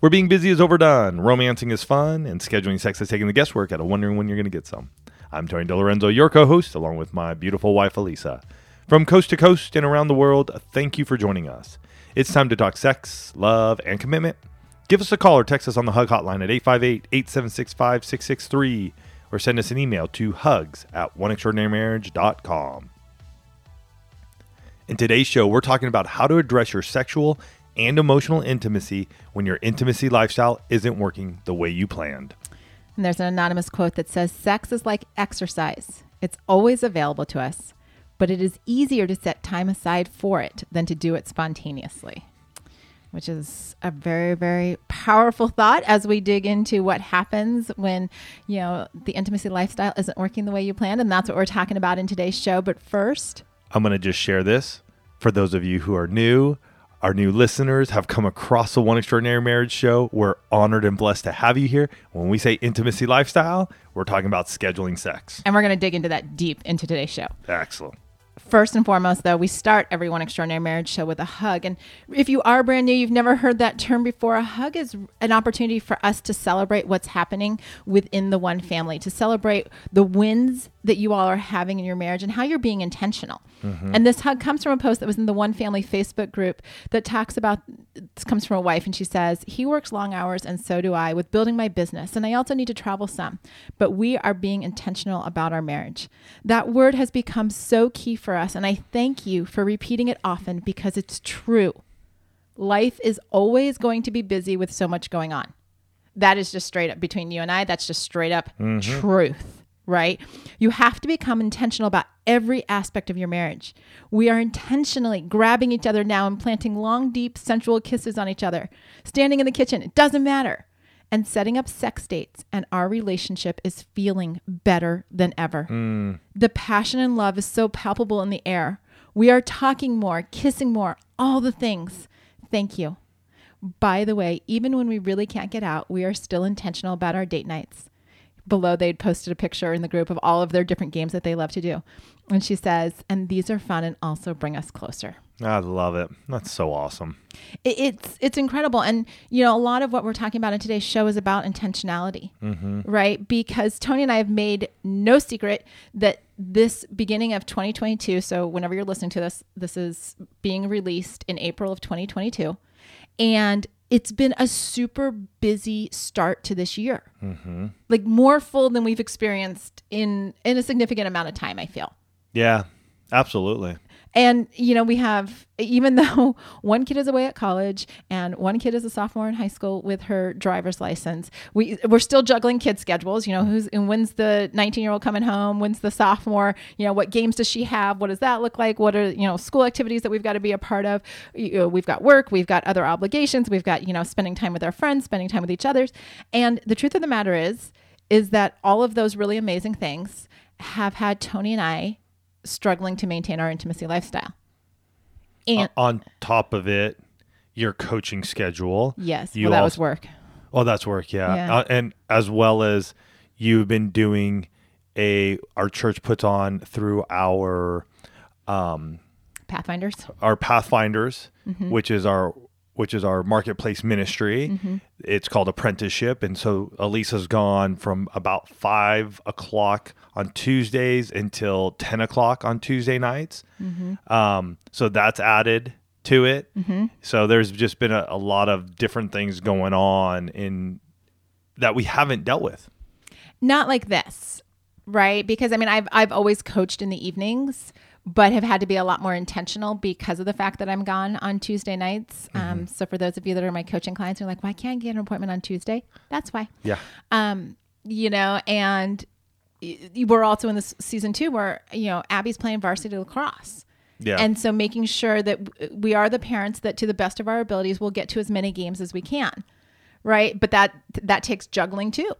Where being busy is overdone, romancing is fun, and scheduling sex is taking the guesswork out of wondering when you're going to get some. I'm Tony DiLorenzo, your co host, along with my beautiful wife, Alisa. From coast to coast and around the world, thank you for joining us. It's time to talk sex, love, and commitment. Give us a call or text us on the Hug Hotline at 858 876 5663 or send us an email to hugs at oneextraordinarymarriage.com. In today's show, we're talking about how to address your sexual and emotional intimacy when your intimacy lifestyle isn't working the way you planned. And there's an anonymous quote that says Sex is like exercise, it's always available to us, but it is easier to set time aside for it than to do it spontaneously. Which is a very, very powerful thought as we dig into what happens when, you know, the intimacy lifestyle isn't working the way you planned. And that's what we're talking about in today's show. But first, I'm going to just share this for those of you who are new our new listeners have come across the One Extraordinary Marriage show. We're honored and blessed to have you here. When we say intimacy lifestyle, we're talking about scheduling sex. And we're going to dig into that deep into today's show. Excellent. First and foremost, though, we start every One Extraordinary Marriage show with a hug. And if you are brand new, you've never heard that term before, a hug is an opportunity for us to celebrate what's happening within the one family, to celebrate the wins that you all are having in your marriage and how you're being intentional. Mm-hmm. And this hug comes from a post that was in the One Family Facebook group that talks about this comes from a wife, and she says, He works long hours, and so do I, with building my business. And I also need to travel some, but we are being intentional about our marriage. That word has become so key for us, and I thank you for repeating it often because it's true. Life is always going to be busy with so much going on. That is just straight up between you and I, that's just straight up mm-hmm. truth right? You have to become intentional about every aspect of your marriage. We are intentionally grabbing each other now and planting long, deep, sensual kisses on each other, standing in the kitchen, it doesn't matter, and setting up sex dates. And our relationship is feeling better than ever. Mm. The passion and love is so palpable in the air. We are talking more, kissing more, all the things. Thank you. By the way, even when we really can't get out, we are still intentional about our date nights below they'd posted a picture in the group of all of their different games that they love to do. And she says, and these are fun and also bring us closer. I love it. That's so awesome. It's it's incredible, and you know a lot of what we're talking about in today's show is about intentionality, mm-hmm. right? Because Tony and I have made no secret that this beginning of 2022. So whenever you're listening to this, this is being released in April of 2022, and it's been a super busy start to this year. Mm-hmm. Like more full than we've experienced in in a significant amount of time. I feel. Yeah, absolutely. And, you know, we have, even though one kid is away at college and one kid is a sophomore in high school with her driver's license, we, we're still juggling kid schedules. You know, who's, and when's the 19 year old coming home? When's the sophomore? You know, what games does she have? What does that look like? What are, you know, school activities that we've got to be a part of? You know, we've got work, we've got other obligations, we've got, you know, spending time with our friends, spending time with each others. And the truth of the matter is, is that all of those really amazing things have had Tony and I struggling to maintain our intimacy lifestyle. And on top of it, your coaching schedule. Yes, you well, that also, was work. Oh, that's work. Yeah, yeah. Uh, and as well as you've been doing a our church puts on through our um, Pathfinders. Our Pathfinders, mm-hmm. which is our which is our marketplace ministry. Mm-hmm. It's called apprenticeship, and so Alisa's gone from about five o'clock on Tuesdays until 10 o'clock on Tuesday nights. Mm-hmm. Um, so that's added to it. Mm-hmm. So there's just been a, a, lot of different things going on in that we haven't dealt with. Not like this, right? Because I mean, I've I've always coached in the evenings, but have had to be a lot more intentional because of the fact that I'm gone on Tuesday nights. Um, mm-hmm. Um, so for those of you that are my coaching clients, you're like, "Why can't I get an appointment on Tuesday?" That's why. Yeah. Um, you know, and we're also in this season two where you know Abby's playing varsity lacrosse. Yeah. And so making sure that we are the parents that to the best of our abilities will get to as many games as we can. right? But that that takes juggling too.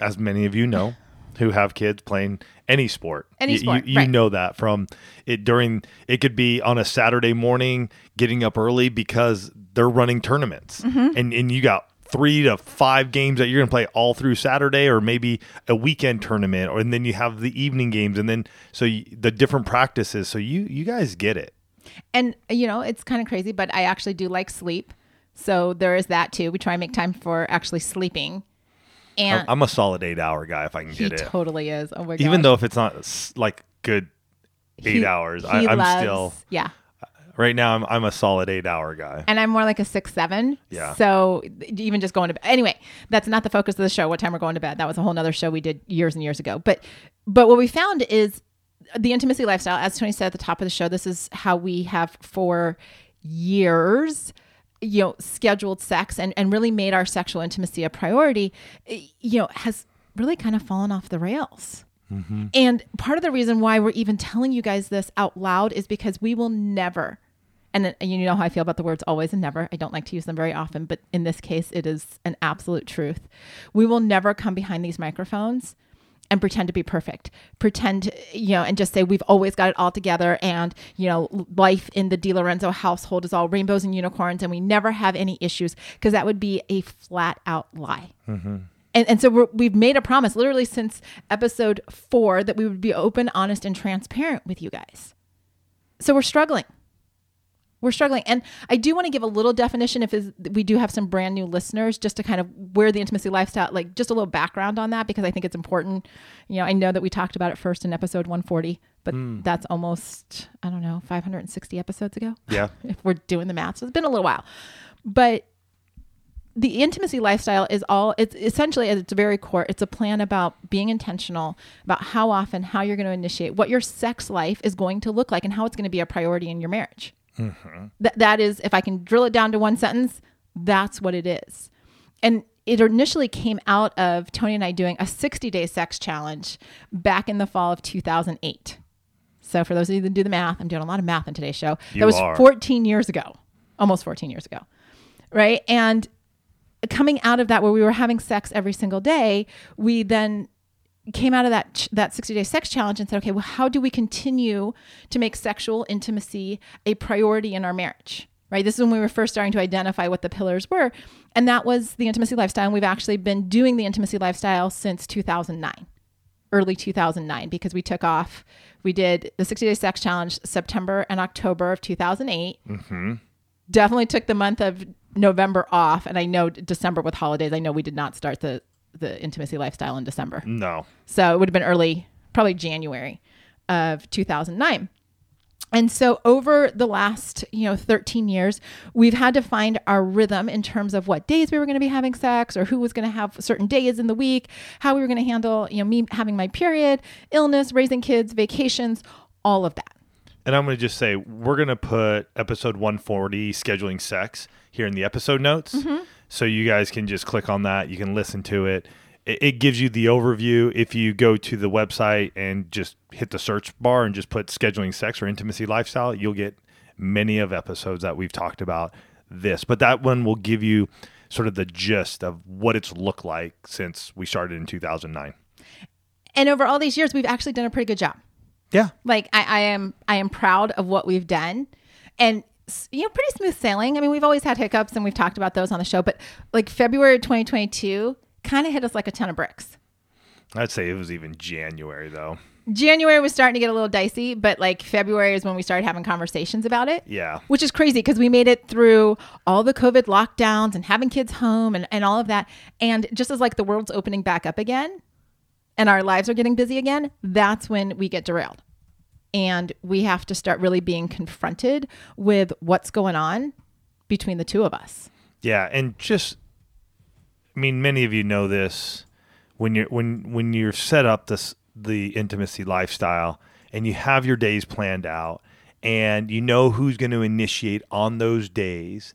as many of you know who have kids playing any sport. Any sport, You, you right. know that from it during it could be on a Saturday morning getting up early because they're running tournaments. Mm-hmm. And and you got three to five games that you're going to play all through Saturday or maybe a weekend tournament or and then you have the evening games and then so you, the different practices so you you guys get it. And you know, it's kind of crazy, but I actually do like sleep. So there is that too. We try and make time for actually sleeping. And I'm a solid 8 hour guy if I can get it. It totally is. Oh my god. Even though if it's not like good 8 He- hours, he I, I'm loves- still Yeah. Right now, I'm, I'm a solid eight hour guy. and I'm more like a six seven. Yeah. So even just going to bed. Anyway, that's not the focus of the show. What time we're going to bed? That was a whole nother show we did years and years ago. But but what we found is the intimacy lifestyle. As Tony said at the top of the show, this is how we have for years you know scheduled sex and and really made our sexual intimacy a priority eh, you know has really kind of fallen off the rails and part of the reason why we're even telling you guys this out loud is because we will never, and and you know how I feel about the words always and never. I don't like to use them very often, but in this case, it is an absolute truth. We will never come behind these microphones and pretend to be perfect, pretend, you know, and just say we've always got it all together and, you know, life in the DiLorenzo household is all rainbows and unicorns and we never have any issues because that would be a flat out lie. Mm-hmm. And, and so we're, we've made a promise literally since episode four that we would be open, honest, and transparent with you guys. So we're struggling. We're struggling. And I do want to give a little definition if is, we do have some brand new listeners just to kind of where the intimacy lifestyle, like just a little background on that because I think it's important. You know, I know that we talked about it first in episode 140, but hmm. that's almost, I don't know, 560 episodes ago Yeah. if we're doing the math. So it's been a little while. But the intimacy lifestyle is all it's essentially at its very core it's a plan about being intentional about how often how you're going to initiate what your sex life is going to look like and how it's going to be a priority in your marriage Mm-hmm. Th- that is if i can drill it down to one sentence that's what it is. And it initially came out of tony and i doing a 60 day sex challenge back in the fall of 2008 so for those of you that do the math i'm doing a lot of math in today's show. You that was are. 14 years ago. Almost 14 years ago. Right? And coming out of that where we were having sex every single day we then came out of that ch- that 60 day sex challenge and said okay well how do we continue to make sexual intimacy a priority in our marriage? Right? This is when we were first starting to identify what the pillars were and that was the intimacy lifestyle and we've actually been doing the intimacy lifestyle since 2009 early 2009 because we took off we did the 60 day sex challenge september and october of 2008 mm-hmm. definitely took the month of November off, and I know December with holidays. I know we did not start the the intimacy lifestyle in December, No. so it would have been early, probably January of 2009. And so over the last, you know, 13 years, we've had to find our rhythm in terms of what days we were going to be having sex or who was going to have certain days in the week, how we were going to handle, you know, me having my period, illness, raising kids, vacations, all of that. And I'm going to just say we're going to put episode 140 scheduling sex here in the episode notes. Mm-hmm. So you guys can just click on that. You can listen to it. It, it gives you the overview. If you go to the website and just hit the search bar and just put scheduling sex or intimacy lifestyle, you'll get many of episodes that we've talked about this. But that one will give you sort of the gist of what it's looked like since we started in 2009. And over all these years, we've actually done a pretty good job. Yeah. like I, I am i am proud of what we've done and you know pretty smooth sailing i mean we've always had hiccups and we've talked about those on the show but like february 2022 kind of hit us like a ton of bricks I'd say it was even January though. january was starting to get a little dicey but like february is when we started having conversations about it Yeah. which is crazy because we made it through all the covid lockdowns and having kids home and, and all of that and just as like the world's opening back up again and our lives are getting busy again that's when we get derailed and we have to start really being confronted with what's going on between the two of us. Yeah, and just I mean many of you know this. When you're when when you're set up this the intimacy lifestyle and you have your days planned out and you know who's going to initiate on those days,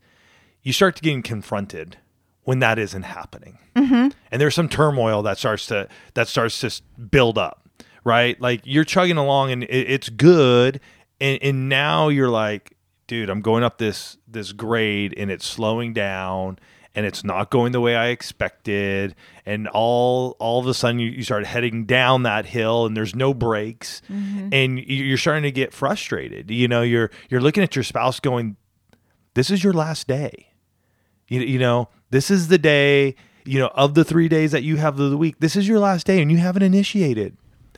you start to getting confronted when that isn't happening. Mm-hmm. And there's some turmoil that starts to that starts to build up, right? Like you're chugging along and it, it's good, and, and now you're like, dude, I'm going up this this grade and it's slowing down, and it's not going the way I expected. And all all of a sudden you, you start heading down that hill and there's no brakes mm-hmm. and you- you're starting to get frustrated. You know, you're you're looking at your spouse going, This is your last day. You, you know, this is the day, you know, of the three days that you have of the week, this is your last day and you haven't initiated.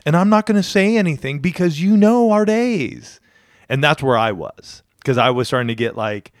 And I'm not going to say anything because you know our days. And that's where I was because I was starting to get like,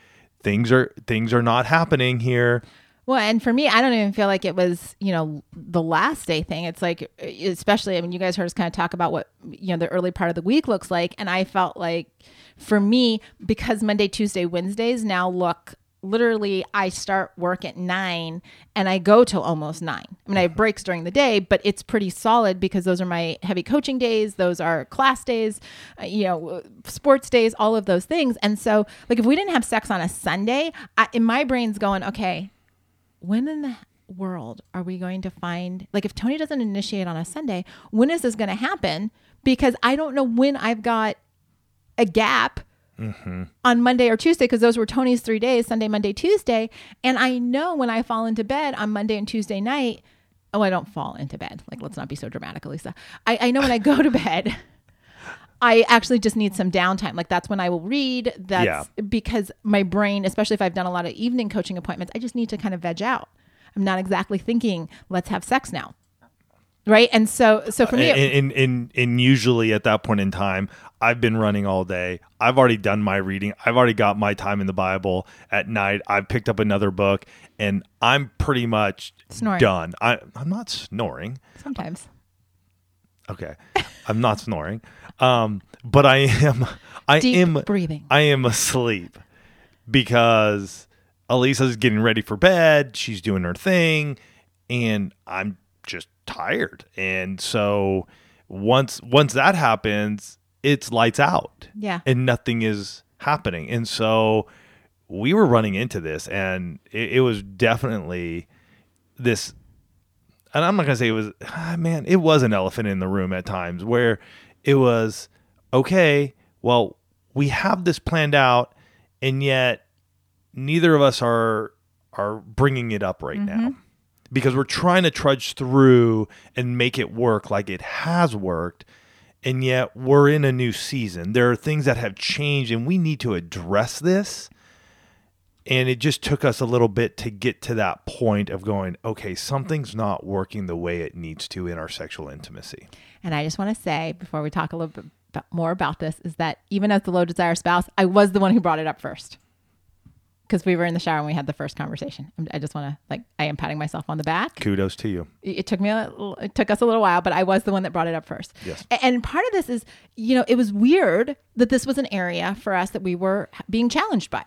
things are things are not happening here. Well, and for me, I don't even feel like it was, you know, the last day thing. It's like, especially, I mean, you guys heard us kind of talk about what, you know, the early part of the week looks like. And I felt like for me, because Monday, Tuesday, Wednesdays now look literally, I start work at nine and I go till almost nine. I mean, I have breaks during the day, but it's pretty solid because those are my heavy coaching days. Those are class days, uh, you know, sports days, all of those things. And so, like, if we didn't have sex on a Sunday, I, in my brain's going, okay, when in the world are we going to find like if Tony doesn't initiate on a Sunday, when is this going to happen? Because I don't know when I've got a gap on Monday or Tuesday because those were Tony's three days Sunday, Monday, Tuesday. And I know when I fall into bed on Monday and Tuesday night, oh, I don't fall into bed. Like, let's not be so dramatic, Lisa. I, I know when I go to bed, I actually just need some downtime. Like, that's when I will read. That's because my brain, especially if I've done a lot of evening coaching appointments, I just need to kind of veg out. I'm not exactly thinking, let's have sex now. Right. And so, so for me, and, and, and usually at that point in time, I've been running all day. I've already done my reading. I've already got my time in the Bible at night. I've picked up another book and I'm pretty much Snoring. done. I, I'm not snoring. sometimes. Okay. I'm not snoring. Um, but I am, I Deep am, breathing. I am asleep because Alisa's getting ready for bed. She's doing her thing, and I'm just tired. And so once once that happens, it's lights out. Yeah. And nothing is happening. And so we were running into this, and it, it was definitely this. And I'm not gonna say it was, ah, man. It was an elephant in the room at times where it was okay. Well, we have this planned out, and yet neither of us are are bringing it up right now because we're trying to trudge through and make it work like it has worked and yet we're in a new season. There are things that have changed and we need to address this. And it just took us a little bit to get to that point of going okay something's not working the way it needs to in our sexual intimacy. And I just want to say before we talk a little bit more about this is that even as the low desire spouse, I was the one who brought it up first because we were in the shower and we had the first conversation. I'm- just want to like I am patting myself on the back. kudos to you It took me a little, it took us a little while, but I was the one that brought it up first. Yes. And part of this is, you know, it was weird that this was an area for us that we were being challenged by.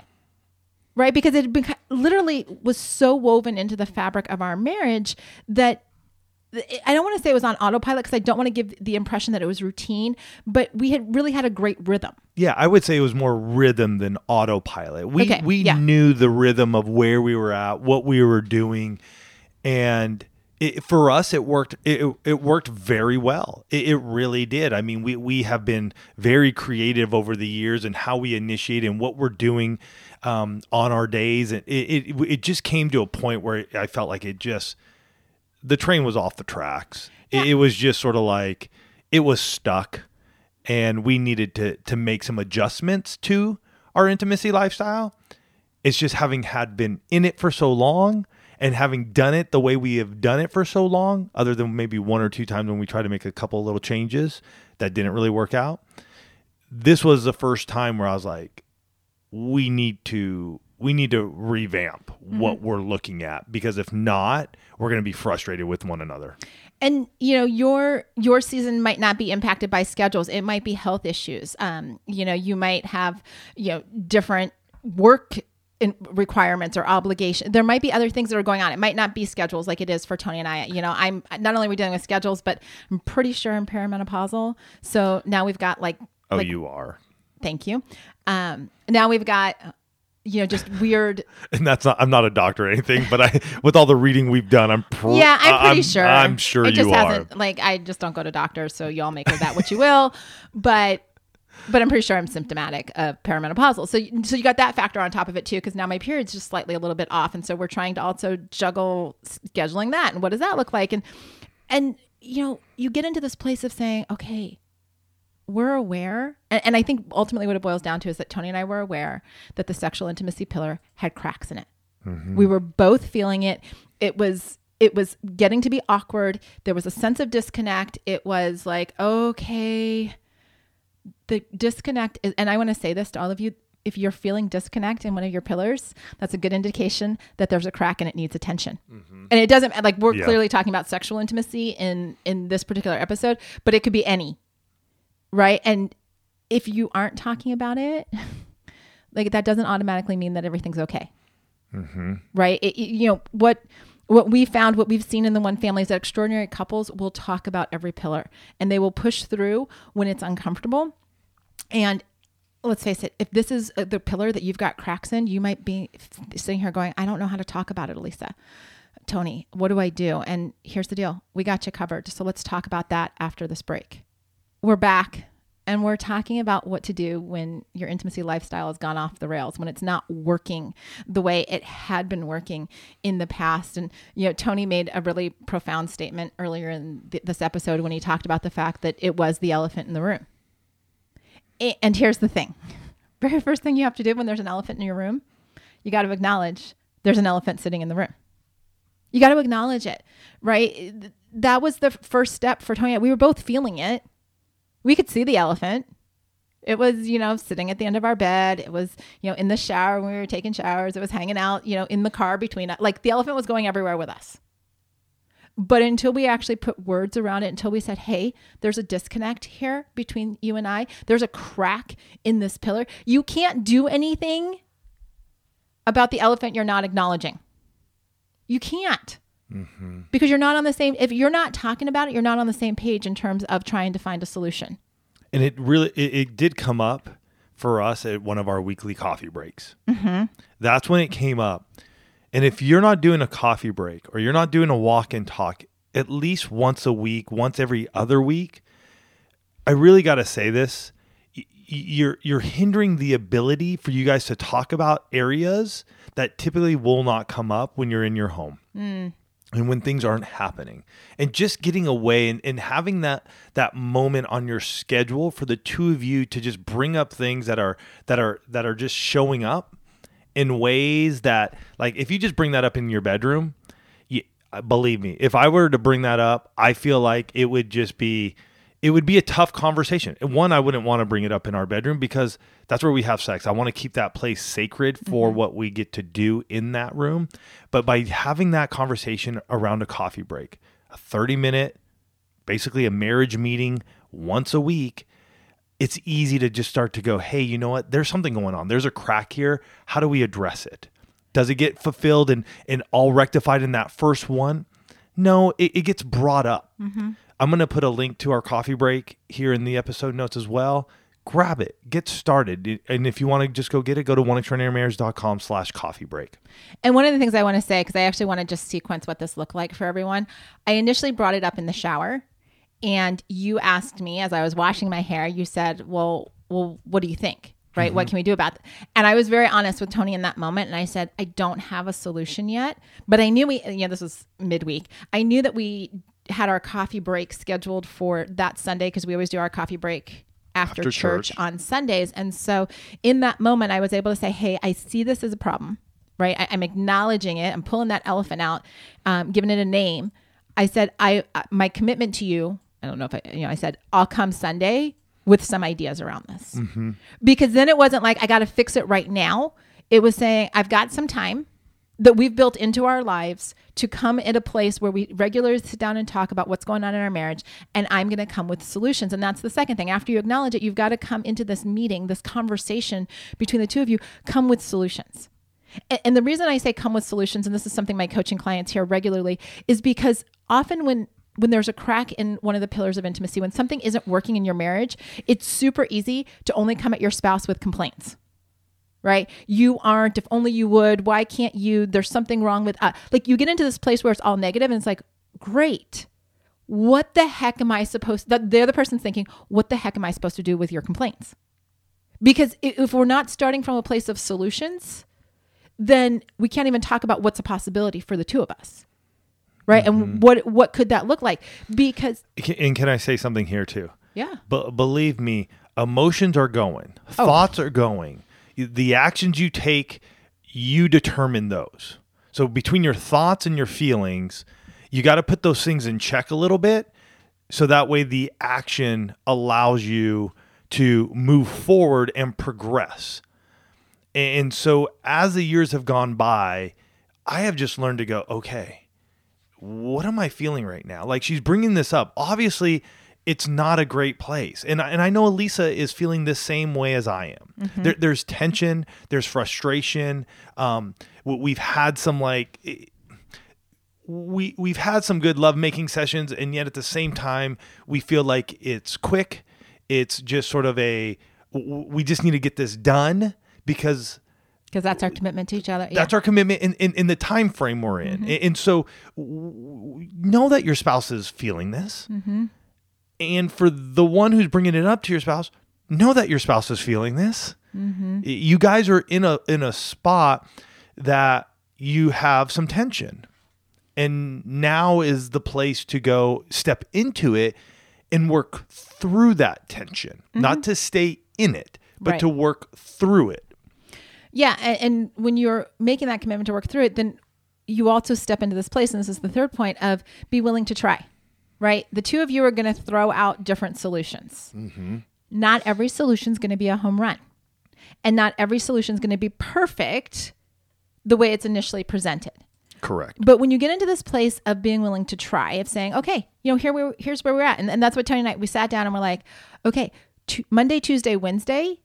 Right? Because it had been literally was so woven into the fabric of our marriage that I don't want to say it was on autopilot because I don't want to give the impression that it was routine, but we had really had a great rhythm. Yeah, I would say it was more rhythm than autopilot. We Okay, we yeah. knew the rhythm of where we were at, what we were doing, and it, for us, it worked. It, it worked very well. It, it really did. I mean, we we have been very creative over the years and how we initiate and what we're doing um, on our days, and it, it it just came to a point where I felt like it just the train was off the tracks. It, it was just sort of like it was stuck, and we needed to to make some adjustments to our intimacy lifestyle. It's just having had been in it for so long and having done it the way we have done it for so long, other than maybe one or two times when we tried to make a couple little changes that didn't really work out. This was the first time where I was like, we need to we need to revamp what we're looking at because if not, we're going to be frustrated with one another. and you know your your season might not be impacted by schedules. It might be health issues. Um you know you might have you know different work in requirements or obligation. There might be other things that are going on. It might not be schedules like it is for tony and i. You know i'm not only are we dealing with schedules but i'm pretty sure i'm perimenopausal. So now we've got like Oh, like you are. thank you. Um now we've got you know just weird And that's not I'm not a doctor or anything, but I with all the reading we've done, I'm pr- Yeah, I'm pretty sure. I'm sure it you just are. hasn't like I just don't go to doctors, so y'all make of that what you will. But but I'm pretty sure I'm symptomatic of perimenopausal. So, so you got that factor on top of it too, because now my period's just slightly a little bit off, and so we're trying to also juggle scheduling that, and what does that look like, and and you know, you get into this place of saying, okay, we're aware, and, and I think ultimately what it boils down to is that Tony and I were aware that the sexual intimacy pillar had cracks in it. Mm-hmm. We were both feeling it. It was it was getting to be awkward. There was a sense of disconnect. It was like, okay, the disconnect is, and I want to say this to all of you. If you're feeling disconnect in one of your pillars, that's a good indication that there's a crack and it needs attention. Mm-hmm. And it doesn't like we're Yeah. clearly talking about sexual intimacy in in this particular episode, but it could be any, right? And if you aren't talking about it, like that doesn't automatically mean that everything's okay. Right? It, it- you know what what we found what we've seen in the one family is that extraordinary couples will talk about every pillar and they will push through when it's uncomfortable. And let's face it if this is uh, the pillar that you've got cracks in you might be sitting here going i don't know how to talk about it alisa. Tony what do i do? And here's the deal. We got you covered. So let's talk about that after this break we're back and we're talking about what to do when your intimacy lifestyle has gone off the rails when it's not working the way it had been working in the past. And you know tony made a really profound statement earlier in th- this episode when he talked about the fact that it was the elephant in the room. And here's the thing. Very first thing you have to do when there's an elephant in your room you got to acknowledge there's an elephant sitting in the room. You got to acknowledge it right? That was the first step for tony. We were both feeling it we could see the elephant. It was, you know, sitting at the end of our bed. It was, you know, in the shower when we were taking showers. It was hanging out, you know, in the car between us. Like the elephant was going everywhere with us. But until we actually put words around it, until we said, hey, there's a disconnect here between you and I, there's a crack in this pillar, you can't do anything about the elephant you're not acknowledging. You can't because you're not on the same if you're not talking about it you're not on the same page in terms of trying to find a solution And it really it, it did come up for us at one of our weekly coffee breaks. Mm-hmm. That's when it came up. And if you're not doing a coffee break or you're not doing a walk and talk at least once a week, once every other week, I really got to say this. You're you're hindering the ability for you guys to talk about areas that typically will not come up when you're in your home and when things aren't happening. And just getting away and, and having that that moment on your schedule for the two of you to just bring up things that are that are that are just showing up in ways that like if you just bring that up in your bedroom you, believe me if i were to bring that up i feel like it would just be it would be a tough conversation and one i wouldn't want to bring it up in our bedroom because that's where we have sex i want to keep that place sacred for mm-hmm. what we get to do in that room but by having that conversation around a coffee break a 30 minute basically a marriage meeting once a week it's easy to just start to go, hey, you know what? There's something going on. There's a crack here. How do we address it? Does it get fulfilled and, and all rectified in that first one? No, it, it gets brought up. Mm-hmm. I'm going to put a link to our coffee break here in the episode notes as well. Grab it, get started. And if you want to just go get it, go to oneextraordinarymarriage.com slash coffee break. And one of the things I want to say, because I actually want to just sequence what this looked like for everyone, I initially brought it up in the shower, and you asked me as I was washing my hair. You said, "Well, well, what do you think? Right? What mm-hmm. can we do about it?" And I was very honest with Tony in that moment, and I said, "I don't have a solution yet, but I knew we, you know, this was midweek. I knew that we had our coffee break scheduled for that Sunday because we always do our coffee break." After, After church church. on Sundays. And so in that moment, I was able to say, Hey, I see this as a problem right? I, I'm acknowledging it. I'm pulling that elephant out, um, giving it a name. I said, I uh, my commitment to you. I don't know if I, you know, I said I'll come Sunday with some ideas around this, because then it wasn't like I got to fix it right now. It was saying I've got some time that we've built into our lives to come at a place where we regularly sit down and talk about what's going on in our marriage and i'm going to come with solutions. And that's the second thing. After you acknowledge it you've got to come into this meeting this conversation between the two of you come with solutions. And, and the reason I say come with solutions, and this is something my coaching clients hear regularly, is because often when when there's a crack in one of the pillars of intimacy, when something isn't working in your marriage, it's super easy to only come at your spouse with complaints. Right? You aren't, if only you would, why can't you? There's something wrong with uh like you get into this place where it's all negative and it's like, great. what the heck am I supposed that they're the person thinking, what the heck am I supposed to do with your complaints? Because if we're not starting from a place of solutions, then we can't even talk about what's a possibility for the two of us. Right? And what what could that look like? Because And can I say something here too? yeah. But believe me, emotions are going, thoughts are going. The actions you take, you determine those. So between your thoughts and your feelings, you got to put those things in check a little bit so that way the action allows you to move forward and progress. And so as the years have gone by, I have just learned to go, okay, what am I feeling right now? Like she's bringing this up. Obviously, it's not a great place, and I- and I know Alisa is feeling the same way as I am. Mm-hmm. There, there's tension, there's frustration. Um, we've had some like. We we've had some good love making sessions, and yet at the same time, we feel like it's quick. It's just sort of a We just need to get this done because Because that's our commitment to each other. Yeah. that's our commitment in, in, in the time frame we're in. Mm-hmm. And, and so know that your spouse is feeling this. Mm-hmm. And for the one who's bringing it up to your spouse, know that your spouse is feeling this. Mm-hmm. Y- You guys are in a in a spot that you have some tension. And now is the place to go step into it and work through that tension, not mm-hmm. to stay in it, but Right. to work through it. Yeah, and, and when you're making that commitment to work through it, then you also step into this place, and this is the third point of be willing to try. Right, the two of you are going to throw out different solutions. Mm-hmm. Not every solution is going to be a home run, and not every solution is going to be perfect the way it's initially presented. Correct. But when you get into this place of being willing to try, of saying, okay, you know, here we here's where we're at, and, and that's what Tony and I we sat down and we're like, okay, tu- Monday, Tuesday, Wednesday,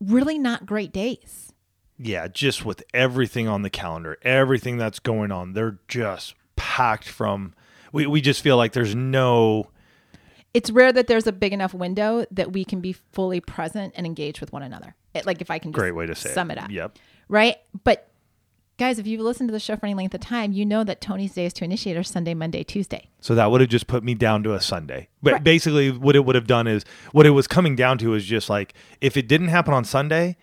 really not great days. Yeah, just with everything on the calendar, everything that's going on, they're just packed from. We, we just feel like there's no. it's rare that there's a big enough window that we can be fully present and engaged with one another. It, like if I can just Great way to say sum it. it up. Yep. Right? But guys, if you've listened to the show for any length of time, you know that Tony's days to initiate are Sunday, Monday, Tuesday. So that would have just put me down to a Sunday. But Right. basically, what it would have done is what it was coming down to is just like if it didn't happen on Sunday,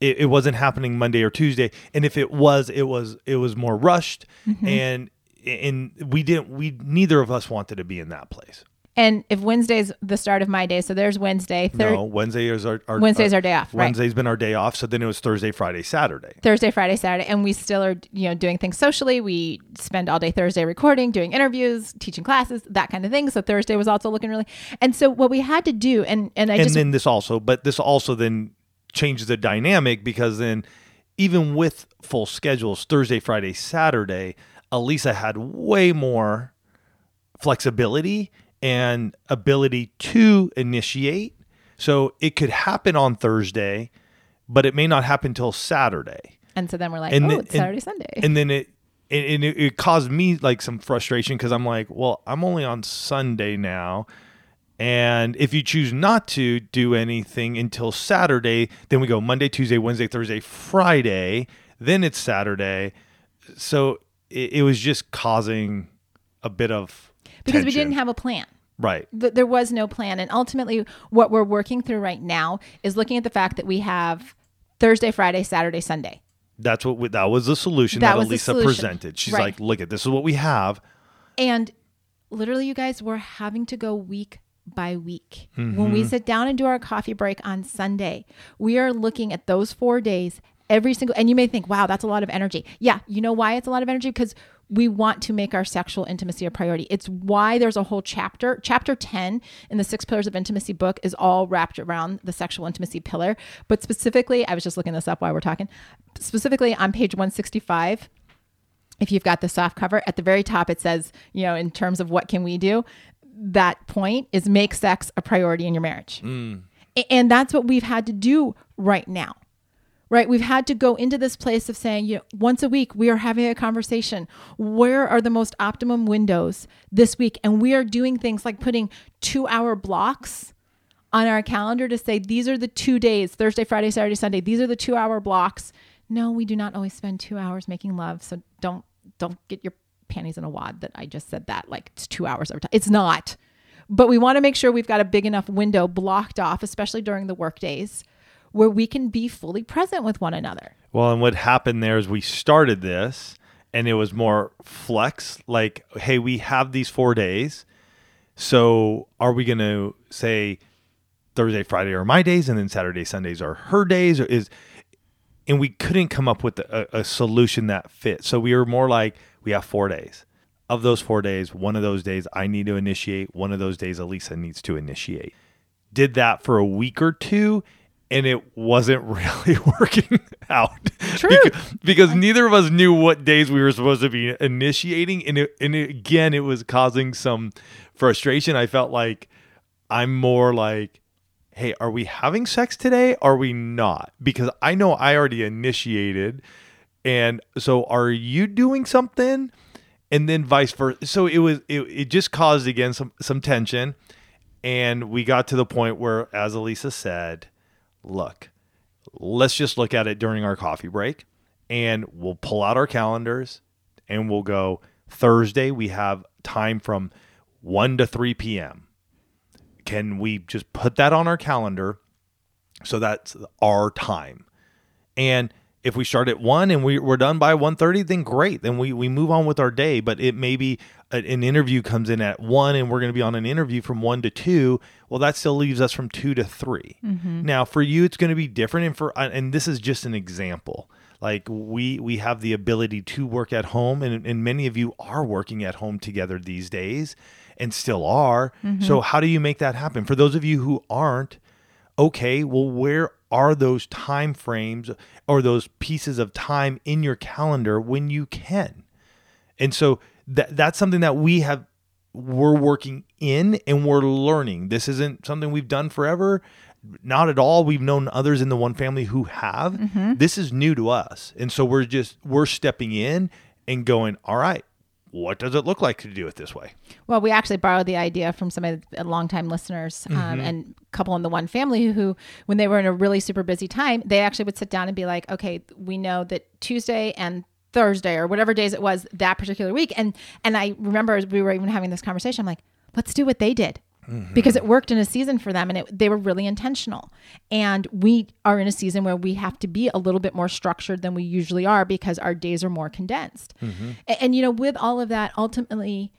it, it wasn't happening Monday or Tuesday, and if it was, it was it was more rushed, Mm-hmm. and and we didn't we neither of us wanted to be in that place. And if Wednesday's the start of my day, so there's Wednesday, thir- no, Wednesday is our, our Wednesday's uh, our day off, right. Wednesday's been our day off, so then it was Thursday, Friday, Saturday. Thursday, Friday, Saturday, and we still are, you know, doing things socially. We spend all day Thursday recording, doing interviews, teaching classes, that kind of thing. So Thursday was also looking really. And so what we had to do, and and I and just then this also but this also then changes the dynamic because then even with full schedules thursday friday saturday alisa had way more flexibility and ability to initiate so it could happen on thursday but it may not happen till saturday and so then we're like, and oh, then- it's and- Saturday, Sunday. and then it and and it, it caused me like some frustration because I'm like, well, I'm only on Sunday now, and if you choose not to do anything until Saturday, then we go Monday, Tuesday, Wednesday, Thursday, Friday, then it's Saturday. So it, it was just causing a bit of because we didn't have a plan. right. Th- There was no plan. And ultimately, what we're working through right now is looking at the fact that we have Thursday, Friday, Saturday, Sunday. That's what we, that was the solution That that, Alisa presented. She's Right. like, look at this is what we have. And literally, you guys, we're having to go week by week. When Mm-hmm. we sit down and do our coffee break on Sunday, we are looking at those four days every single and you may think wow that's a lot of energy. Yeah you know why it's a lot of energy? Because we want to make our sexual intimacy a priority. It's why there's a whole chapter chapter 10 in the six pillars of intimacy book is all wrapped around the sexual intimacy pillar. But specifically i was just looking this up while we're talking. Specifically on page 165 if you've got the soft cover at the very top it says you know in terms of what can we do that point is make sex a priority in your marriage. Mm. A- and that's what we've had to do right now right? We've had to go into this place of saying you know once a week we are having a conversation. Where are the most optimum windows this week? And we are doing things like putting two hour blocks on our calendar to say these are the two days thursday friday saturday sunday these are the two hour blocks. No we do not always spend two hours making love. So don't don't get your panties in a wad that I just said that like it's two hours of time. It's not. But we want to make sure we've got a big enough window blocked off, especially during the work days, where we can be fully present with one another. Well, and what happened there is we started this and it was more flex like, hey, we have these four days. So are we going to say Thursday, Friday are my days and then Saturday, Sundays are her days? Or is, and we couldn't come up with a, a solution that fit. So we were more like, we have four days. Of those four days, one of those days I need to initiate, one of those days Alisa needs to initiate. Did that for a week or two, and it wasn't really working out. True. Because, because neither of us knew what days we were supposed to be initiating, and it, and it, again, it was causing some frustration. I felt like I'm more like, hey, are we having sex today? Are we not? Because I know I already initiated. And so are you doing something? And then vice versa. So it was it, it just caused again some some tension. And we got to the point where, as Alisa said, look, let's just look at it during our coffee break and we'll pull out our calendars and we'll go Thursday, we have time from 1 to 3 p.m. Can we just put that on our calendar so that's our time? And if we start at 1 and we, we're done by 1.30 then great. Then we, we move on with our day. But it may maybe an interview comes in at 1 and we're going to be on an interview from 1 to 2 well that still leaves us from 2 to 3 Mm-hmm. now for you it's going to be different. And for and this is just an example. Like we we have the ability to work at home. And, and many of you are working at home together these days and still are. Mm-hmm. so how do you make that happen? For those of you who aren't okay well where are those time frames or those pieces of time in your calendar when you can. And so that that's something that we have we're working in and we're learning. This isn't something we've done forever. Not at all. We've known others in the one family who have. Mm-hmm. This is new to us. And so we're just we're stepping in and going all right what does it look like to do it this way Well, we actually borrowed the idea from some of the longtime listeners um, and a couple in the one family who, when they were in a really super busy time, they actually would sit down and be like, okay, we know that Tuesday and Thursday or whatever days it was that particular week. And and I remember as we were even having this conversation, I'm like, let's do what they did. Mm-hmm. Because it worked in a season for them and it, they were really intentional. And we are in a season where we have to be a little bit more structured than we usually are because our days are more condensed. Mm-hmm. A- and you know, with all of that, ultimately,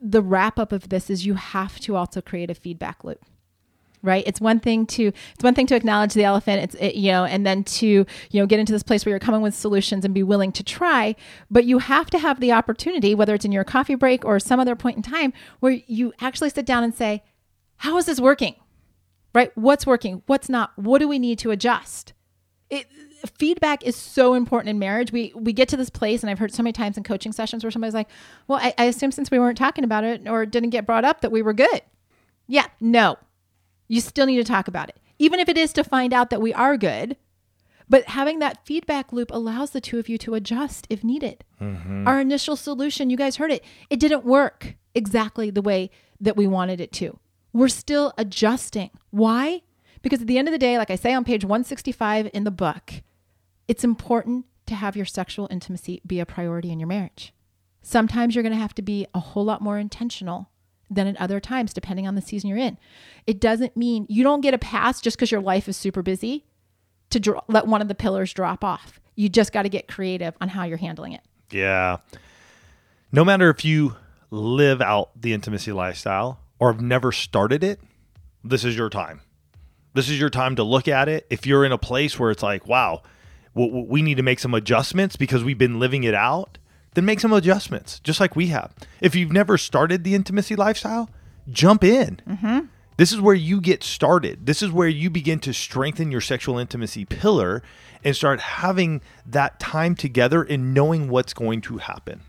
the wrap up of this is you have to also create a feedback loop right? It's one thing to it's one thing to acknowledge the elephant it's it, you know and then to you know get into this place where you're coming with solutions and be willing to try but you have to have the opportunity whether it's in your coffee break or some other point in time where you actually sit down and say how is this working? Right? What's working? What's not? What do we need to adjust? It, feedback is so important in marriage. We we get to this place, and I've heard so many times in coaching sessions where somebody's like, "Well, I, I assume since we weren't talking about it or didn't get brought up that we were good." Yeah, no, you still need to talk about it, even if it is to find out that we are good. But having that feedback loop allows the two of you to adjust if needed. Mm-hmm. Our initial solution, you guys heard it, it didn't work exactly the way that we wanted it to. We're still adjusting. Why? Because at the end of the day, like I say on page 165 in the book, it's important to have your sexual intimacy be a priority in your marriage. Sometimes you're going to have to be a whole lot more intentional than at other times, depending on the season you're in. It doesn't mean you don't get a pass just because your life is super busy to dro- let one of the pillars drop off. You just got to get creative on how you're handling it. Yeah. No matter if you live out the intimacy lifestyle or have never started it, this is your time. This is your time to look at it. If you're in a place where it's like, wow, we need to make some adjustments because we've been living it out, then make some adjustments, just like we have. If you've never started the intimacy lifestyle, jump in. Mm-hmm. This is where you get started. This is where you begin to strengthen your sexual intimacy pillar and start having that time together and knowing what's going to happen.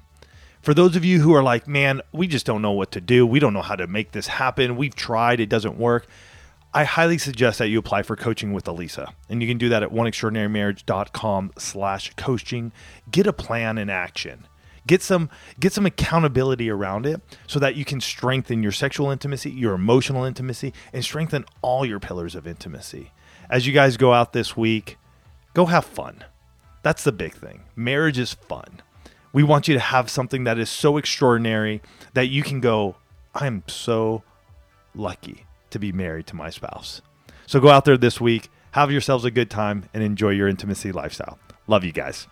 For those of you who are like, man, we just don't know what to do. We don't know how to make this happen. We've tried, it doesn't work. I highly suggest that you apply for coaching with Alisa. And you can do that at oneextraordinarymarriage.com slash coaching. Get a plan in action. Get some get some accountability around it so that you can strengthen your sexual intimacy, your emotional intimacy, and strengthen all your pillars of intimacy. As you guys go out this week, go have fun. That's the big thing. Marriage is fun. We want you to have something that is so extraordinary that you can go, I'm so lucky to be married to my spouse. So go out there this week, have yourselves a good time, and enjoy your intimacy lifestyle. Love you guys.